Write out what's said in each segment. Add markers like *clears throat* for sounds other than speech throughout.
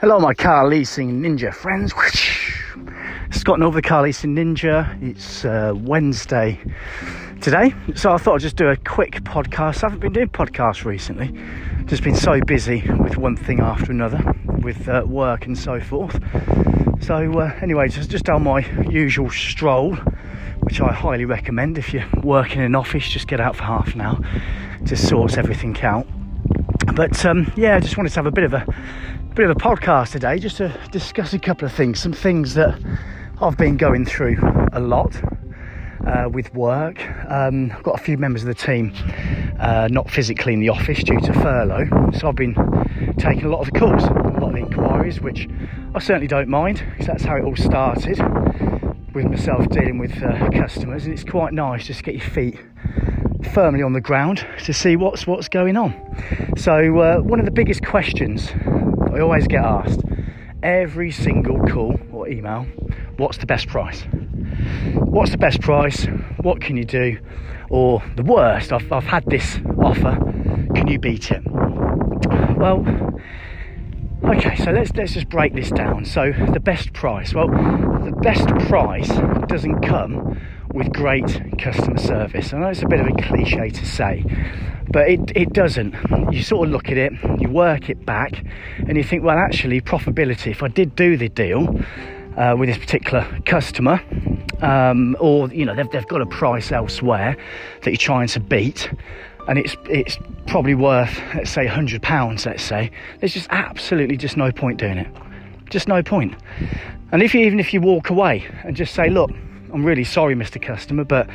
Hello, my car leasing ninja friends. Scott Norville, the car leasing ninja. It's uh, Wednesday today, so I thought I'd just do a quick podcast. I haven't been doing podcasts recently, just been so busy with one thing after another, with uh, work and so forth. So, uh, anyway, just, just on my usual stroll, which I highly recommend if you're working in an office, just get out for half an hour, just sorts everything out. But um, yeah, I just wanted to have a bit of a bit of a podcast today just to discuss a couple of things, some things that I've been going through a lot uh, with work. Um, I've got a few members of the team uh, not physically in the office due to furlough, so I've been taking a lot of the calls, a lot of the inquiries, which I certainly don't mind because that's how it all started with myself dealing with uh, customers, and it's quite nice just to get your feet firmly on the ground to see what's what's going on. So uh, one of the biggest questions I always get asked every single call or email what's the best price? What's the best price? What can you do? Or the worst, I've, I've had this offer, can you beat it? Well, okay, so let's, let's just break this down. So, the best price. Well, the best price doesn't come with great customer service. I know it's a bit of a cliche to say, but it, it doesn't. You sort of look at it, you work it back, and you think, well, actually, profitability, if I did do the deal uh, with this particular customer, um, or you know they've, they've got a price elsewhere that you're trying to beat, and it's it's probably worth let's say hundred pounds. Let's say there's just absolutely just no point doing it, just no point. And if you, even if you walk away and just say, look, I'm really sorry, Mr. Customer, but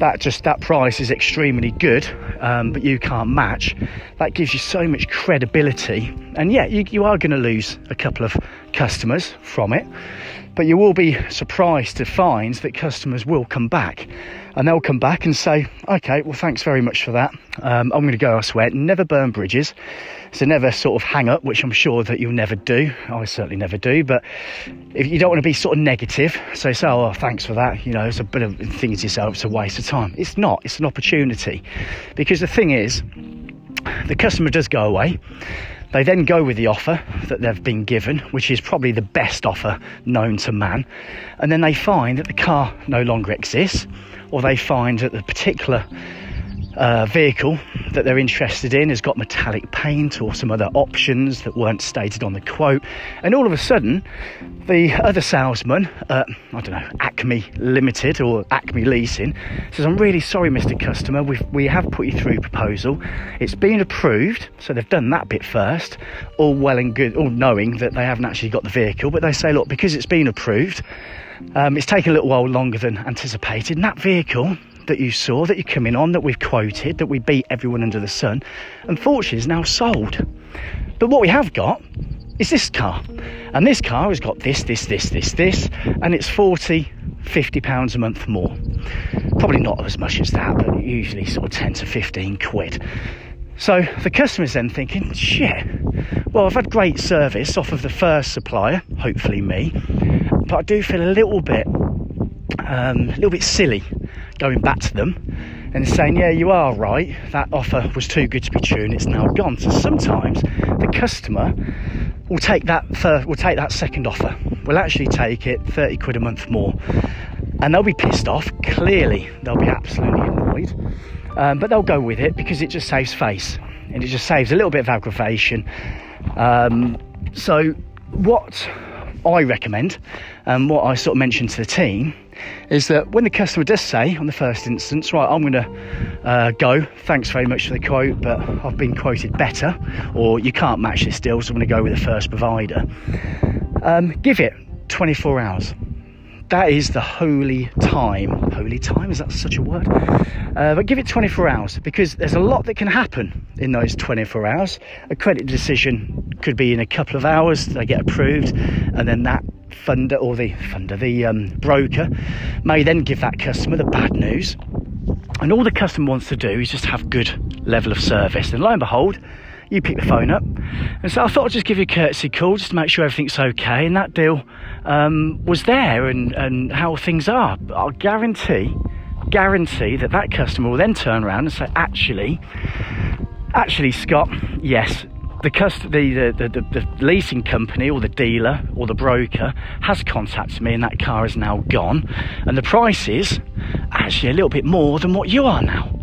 that just that price is extremely good, um, but you can't match. That gives you so much credibility, and yeah, you, you are going to lose a couple of customers from it, but you will be surprised to find that customers will come back, and they'll come back and say, "Okay, well, thanks very much for that. Um, I'm going to go elsewhere." Never burn bridges, so never sort of hang up, which I'm sure that you'll never do. I certainly never do, but if you don't want to be sort of negative, so say, "Oh, thanks for that," you know, it's a bit of thing to yourself, it's a waste of time. It's not. It's an opportunity, because the thing is, the customer does go away. They then go with the offer that they've been given, which is probably the best offer known to man, and then they find that the car no longer exists, or they find that the particular uh, vehicle that they're interested in has got metallic paint or some other options that weren't stated on the quote, and all of a sudden, the other salesman, uh, I don't know, Acme Limited or Acme Leasing, says, "I'm really sorry, Mr. Customer, we've, we have put you through proposal. It's been approved, so they've done that bit first, all well and good, all knowing that they haven't actually got the vehicle, but they say, look, because it's been approved." Um, it's taken a little while longer than anticipated. And that vehicle that you saw, that you're coming on, that we've quoted, that we beat everyone under the sun, unfortunately is now sold. But what we have got is this car. And this car has got this, this, this, this, this, and it's 40, 50 pounds a month more. Probably not as much as that, but usually sort of 10 to 15 quid. So the customer's then thinking, shit, well, I've had great service off of the first supplier, hopefully me, but I do feel a little bit, um, a little bit silly going back to them and saying, yeah, you are right, that offer was too good to be true and it's now gone. So sometimes the customer will take that first, will take that second offer, We'll actually take it 30 quid a month more. And they'll be pissed off. Clearly, they'll be absolutely annoyed. Um, but they'll go with it because it just saves face and it just saves a little bit of aggravation. Um, so, what I recommend and what I sort of mentioned to the team is that when the customer does say on the first instance, right, I'm going to uh, go, thanks very much for the quote, but I've been quoted better, or you can't match this deal, so I'm going to go with the first provider, um, give it 24 hours. That is the holy time. Holy time, is that such a word? Uh, but give it 24 hours because there's a lot that can happen in those 24 hours. A credit decision could be in a couple of hours, they get approved, and then that funder or the funder, the um, broker, may then give that customer the bad news. And all the customer wants to do is just have good level of service. And lo and behold, you pick the phone up. And so I thought I'd just give you a courtesy call just to make sure everything's okay. And that deal um, was there and, and how things are. But I'll guarantee, guarantee that that customer will then turn around and say, actually, actually, Scott, yes, the, cust- the, the, the, the leasing company or the dealer or the broker has contacted me and that car is now gone and the price is actually a little bit more than what you are now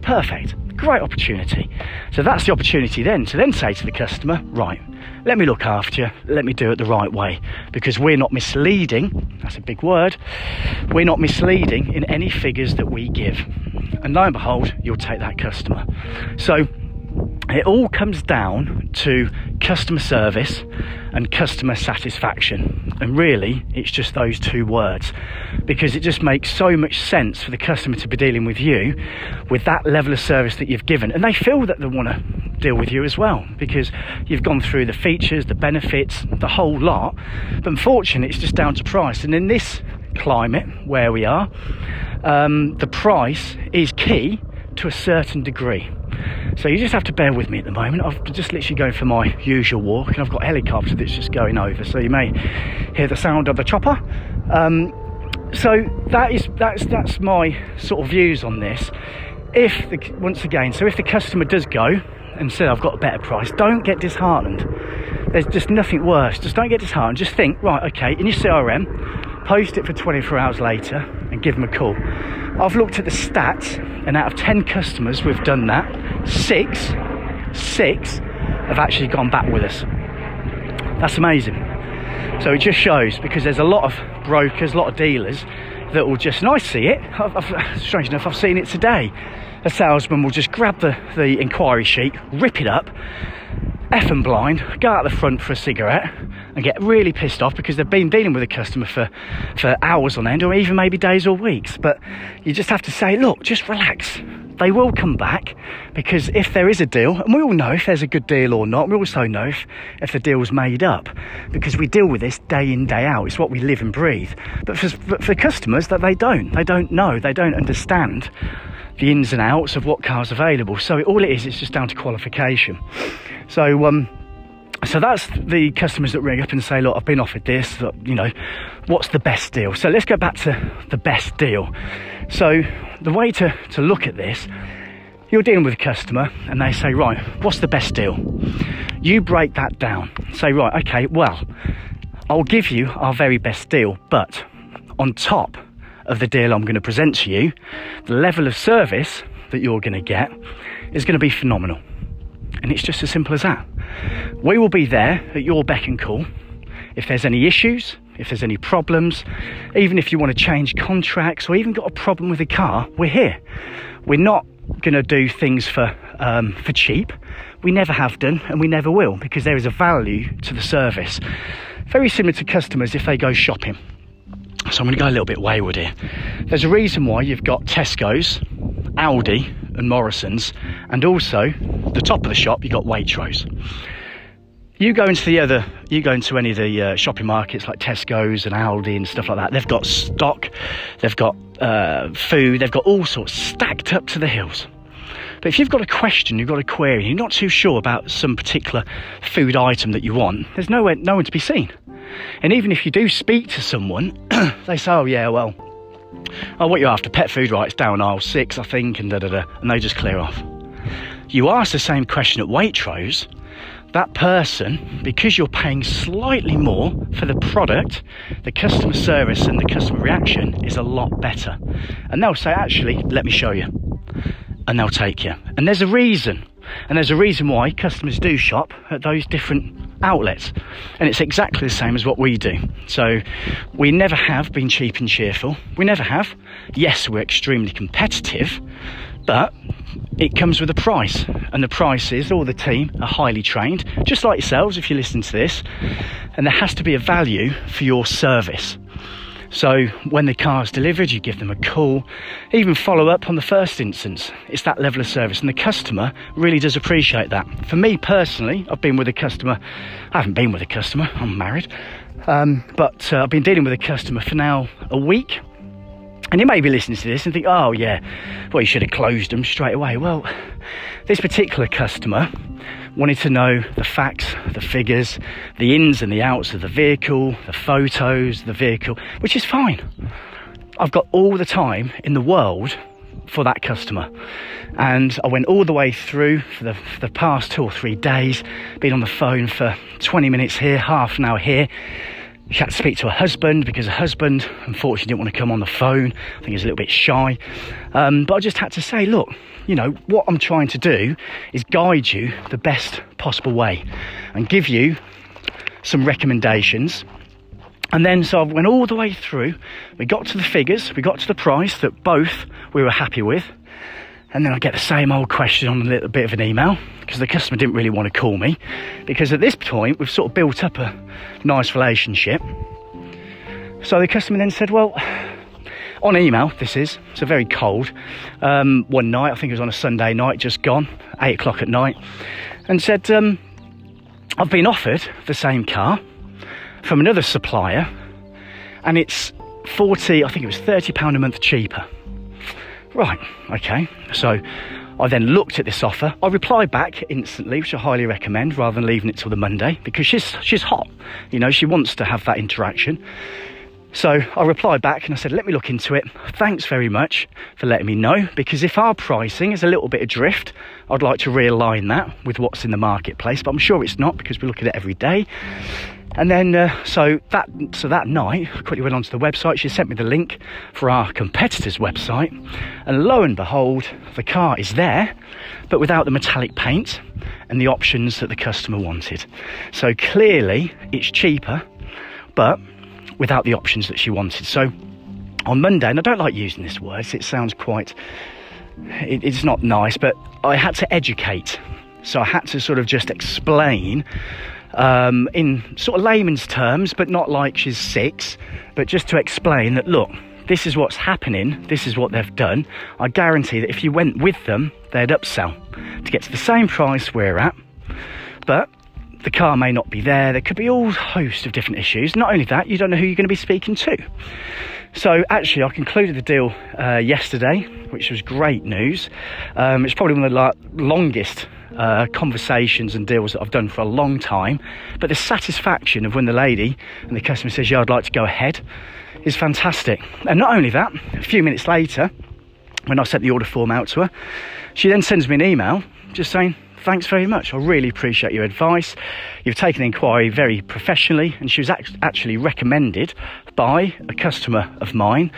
perfect great opportunity. So that's the opportunity then to then say to the customer right let me look after you. Let me do it the right way. Because we're not misleading that's a big word we're not misleading in any figures that we give. And lo and behold you'll take that customer. So it all comes down to customer service and customer satisfaction. And really, it's just those two words because it just makes so much sense for the customer to be dealing with you with that level of service that you've given. And they feel that they want to deal with you as well because you've gone through the features, the benefits, the whole lot. But unfortunately, it's just down to price. And in this climate where we are, um, the price is key to a certain degree. So you just have to bear with me at the moment. I've just literally going for my usual walk and I've got a helicopter that's just going over. So you may hear the sound of the chopper. Um, so that is that's that's my sort of views on this. If the, once again, so if the customer does go and say I've got a better price, don't get disheartened. There's just nothing worse. Just don't get disheartened. Just think, right, okay, in your CRM, post it for 24 hours later and give them a call. I've looked at the stats, and out of 10 customers we've done that, six, six have actually gone back with us. That's amazing. So it just shows because there's a lot of brokers, a lot of dealers that will just, and I see it, I've, I've, strange enough, I've seen it today. A salesman will just grab the, the inquiry sheet, rip it up, And blind, go out the front for a cigarette and get really pissed off because they've been dealing with a customer for, for hours on end or even maybe days or weeks. But you just have to say, look, just relax. They will come back because if there is a deal, and we all know if there's a good deal or not, we also know if, if the deal's made up because we deal with this day in, day out. It's what we live and breathe. But for, for customers, that they don't. They don't know. They don't understand the ins and outs of what car's available. So all it is, it's just down to qualification. So, um, so that's the customers that ring up and say, look, I've been offered this, you know, what's the best deal? So let's go back to the best deal. So the way to, to look at this, you're dealing with a customer and they say, right, what's the best deal? You break that down. Say, right, okay, well, I'll give you our very best deal, but on top of the deal I'm going to present to you, the level of service that you're going to get is going to be phenomenal. And it's just as simple as that. We will be there at your beck and call. If there's any issues, if there's any problems, even if you want to change contracts or even got a problem with a car, we're here. We're not going to do things for um, for cheap. We never have done, and we never will, because there is a value to the service. Very similar to customers if they go shopping. So I'm going to go a little bit wayward here. There's a reason why you've got Tesco's, Aldi, and Morrison's, and also the top of the shop you've got Waitrose. You go into the other, you go into any of the uh, shopping markets like Tesco's and Aldi and stuff like that. They've got stock, they've got uh, food, they've got all sorts stacked up to the hills. But if you've got a question, you've got a query, you're not too sure about some particular food item that you want, there's nowhere, no one to be seen. And even if you do speak to someone, *clears throat* they say, "Oh yeah, well, oh, what you after? Pet food, right? It's down aisle six, I think, and da da da," and they just clear off. You ask the same question at Waitrose, that person, because you're paying slightly more for the product, the customer service and the customer reaction is a lot better. And they'll say, actually, let me show you. And they'll take you. And there's a reason. And there's a reason why customers do shop at those different outlets. And it's exactly the same as what we do. So we never have been cheap and cheerful. We never have. Yes, we're extremely competitive, but it comes with a price. And the price is all the team are highly trained, just like yourselves if you listen to this. And there has to be a value for your service. So when the car is delivered, you give them a call, even follow up on the first instance. It's that level of service, and the customer really does appreciate that. For me personally, I've been with a customer, I haven't been with a customer, I'm married, um, but uh, I've been dealing with a customer for now a week. And you may be listening to this and think, oh, yeah, well, you should have closed them straight away. Well, this particular customer wanted to know the facts, the figures, the ins and the outs of the vehicle, the photos, the vehicle, which is fine. I've got all the time in the world for that customer. And I went all the way through for the, for the past two or three days, been on the phone for 20 minutes here, half an hour here. She had to speak to her husband because her husband, unfortunately, didn't want to come on the phone. I think he was a little bit shy. Um, but I just had to say, look, you know, what I'm trying to do is guide you the best possible way and give you some recommendations and then, so I went all the way through. We got to the figures, we got to the price that both we were happy with. And then I get the same old question on a little bit of an email because the customer didn't really want to call me. Because at this point, we've sort of built up a nice relationship. So the customer then said, Well, on email, this is, so very cold. Um, one night, I think it was on a Sunday night, just gone, eight o'clock at night, and said, um, I've been offered the same car from another supplier, and it's 40, I think it was 30 pound a month cheaper. Right, okay. So I then looked at this offer. I replied back instantly, which I highly recommend, rather than leaving it till the Monday, because she's she's hot. You know, she wants to have that interaction. So I replied back and I said, let me look into it. Thanks very much for letting me know because if our pricing is a little bit adrift, I'd like to realign that with what's in the marketplace, but I'm sure it's not because we look at it every day. And then, uh, so that so that night, I quickly went onto the website. She sent me the link for our competitor's website, and lo and behold, the car is there, but without the metallic paint and the options that the customer wanted. So clearly, it's cheaper, but without the options that she wanted. So on Monday, and I don't like using this word; it sounds quite, it, it's not nice, but I had to educate. So I had to sort of just explain um, in sort of layman's terms, but not like she's six, but just to explain that look, this is what's happening, this is what they've done. I guarantee that if you went with them, they'd upsell to get to the same price we're at, but the car may not be there. There could be all host of different issues. Not only that, you don't know who you're going to be speaking to. So actually, I concluded the deal uh, yesterday, which was great news. Um, it's probably one of the la- longest uh, conversations and deals that I've done for a long time. But the satisfaction of when the lady and the customer says, Yeah, I'd like to go ahead is fantastic. And not only that, a few minutes later, when I sent the order form out to her, she then sends me an email just saying, Thanks very much. I really appreciate your advice. You've taken the inquiry very professionally, and she was actually recommended by a customer of mine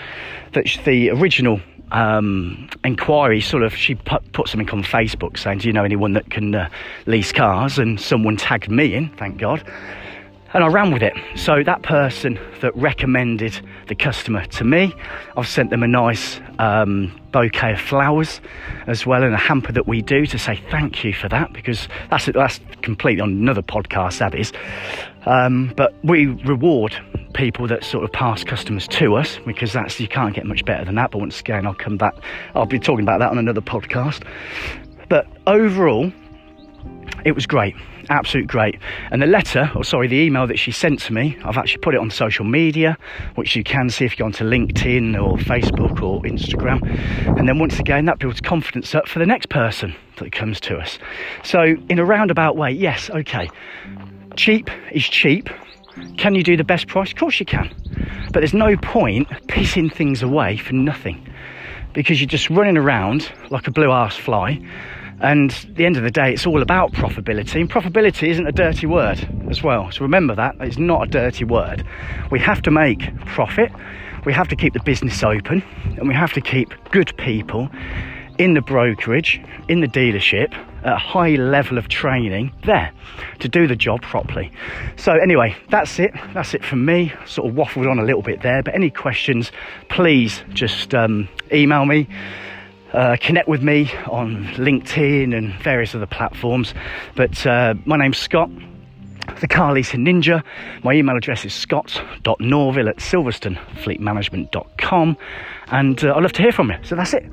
that the original um, inquiry sort of she put, put, something on Facebook saying, "Do you know anyone that can uh, lease cars?" And someone tagged me in, thank God, and I ran with it. So that person that recommended the customer to me, I've sent them a nice um, bouquet of flowers as well, and a hamper that we do to say thank you for that because that's that's completely on another podcast. That is, um, but we reward people that sort of pass customers to us because that's you can't get much better than that. But once again, I'll come back. I'll be talking about that on another podcast. But overall, it was great, absolute great. And the letter, or sorry, the email that she sent to me, I've actually put it on social media, which you can see if you go onto LinkedIn or Facebook or Instagram. And then once again, that builds confidence up for the next person that comes to us. So, in a roundabout way, yes, okay, cheap is cheap can you do the best price? Of course you can. But there's no point pissing things away for nothing because you're just running around like a blue ass fly. And at the end of the day, it's all about profitability. And profitability isn't a dirty word as well. So remember that. It's not a dirty word. We have to make profit. We have to keep the business open. And we have to keep good people in the brokerage, in the dealership, at a high level of training there to do the job properly. So, anyway, that's it. That's it from me. Sort of waffled on a little bit there, but any questions, please just um, email me. Uh, connect with me on LinkedIn and various other platforms. But uh, my name's Scott, the car leasing ninja. My email address is scott.norville at silverstonefleetmanagement.com. And uh, I'd love to hear from you. So that's it.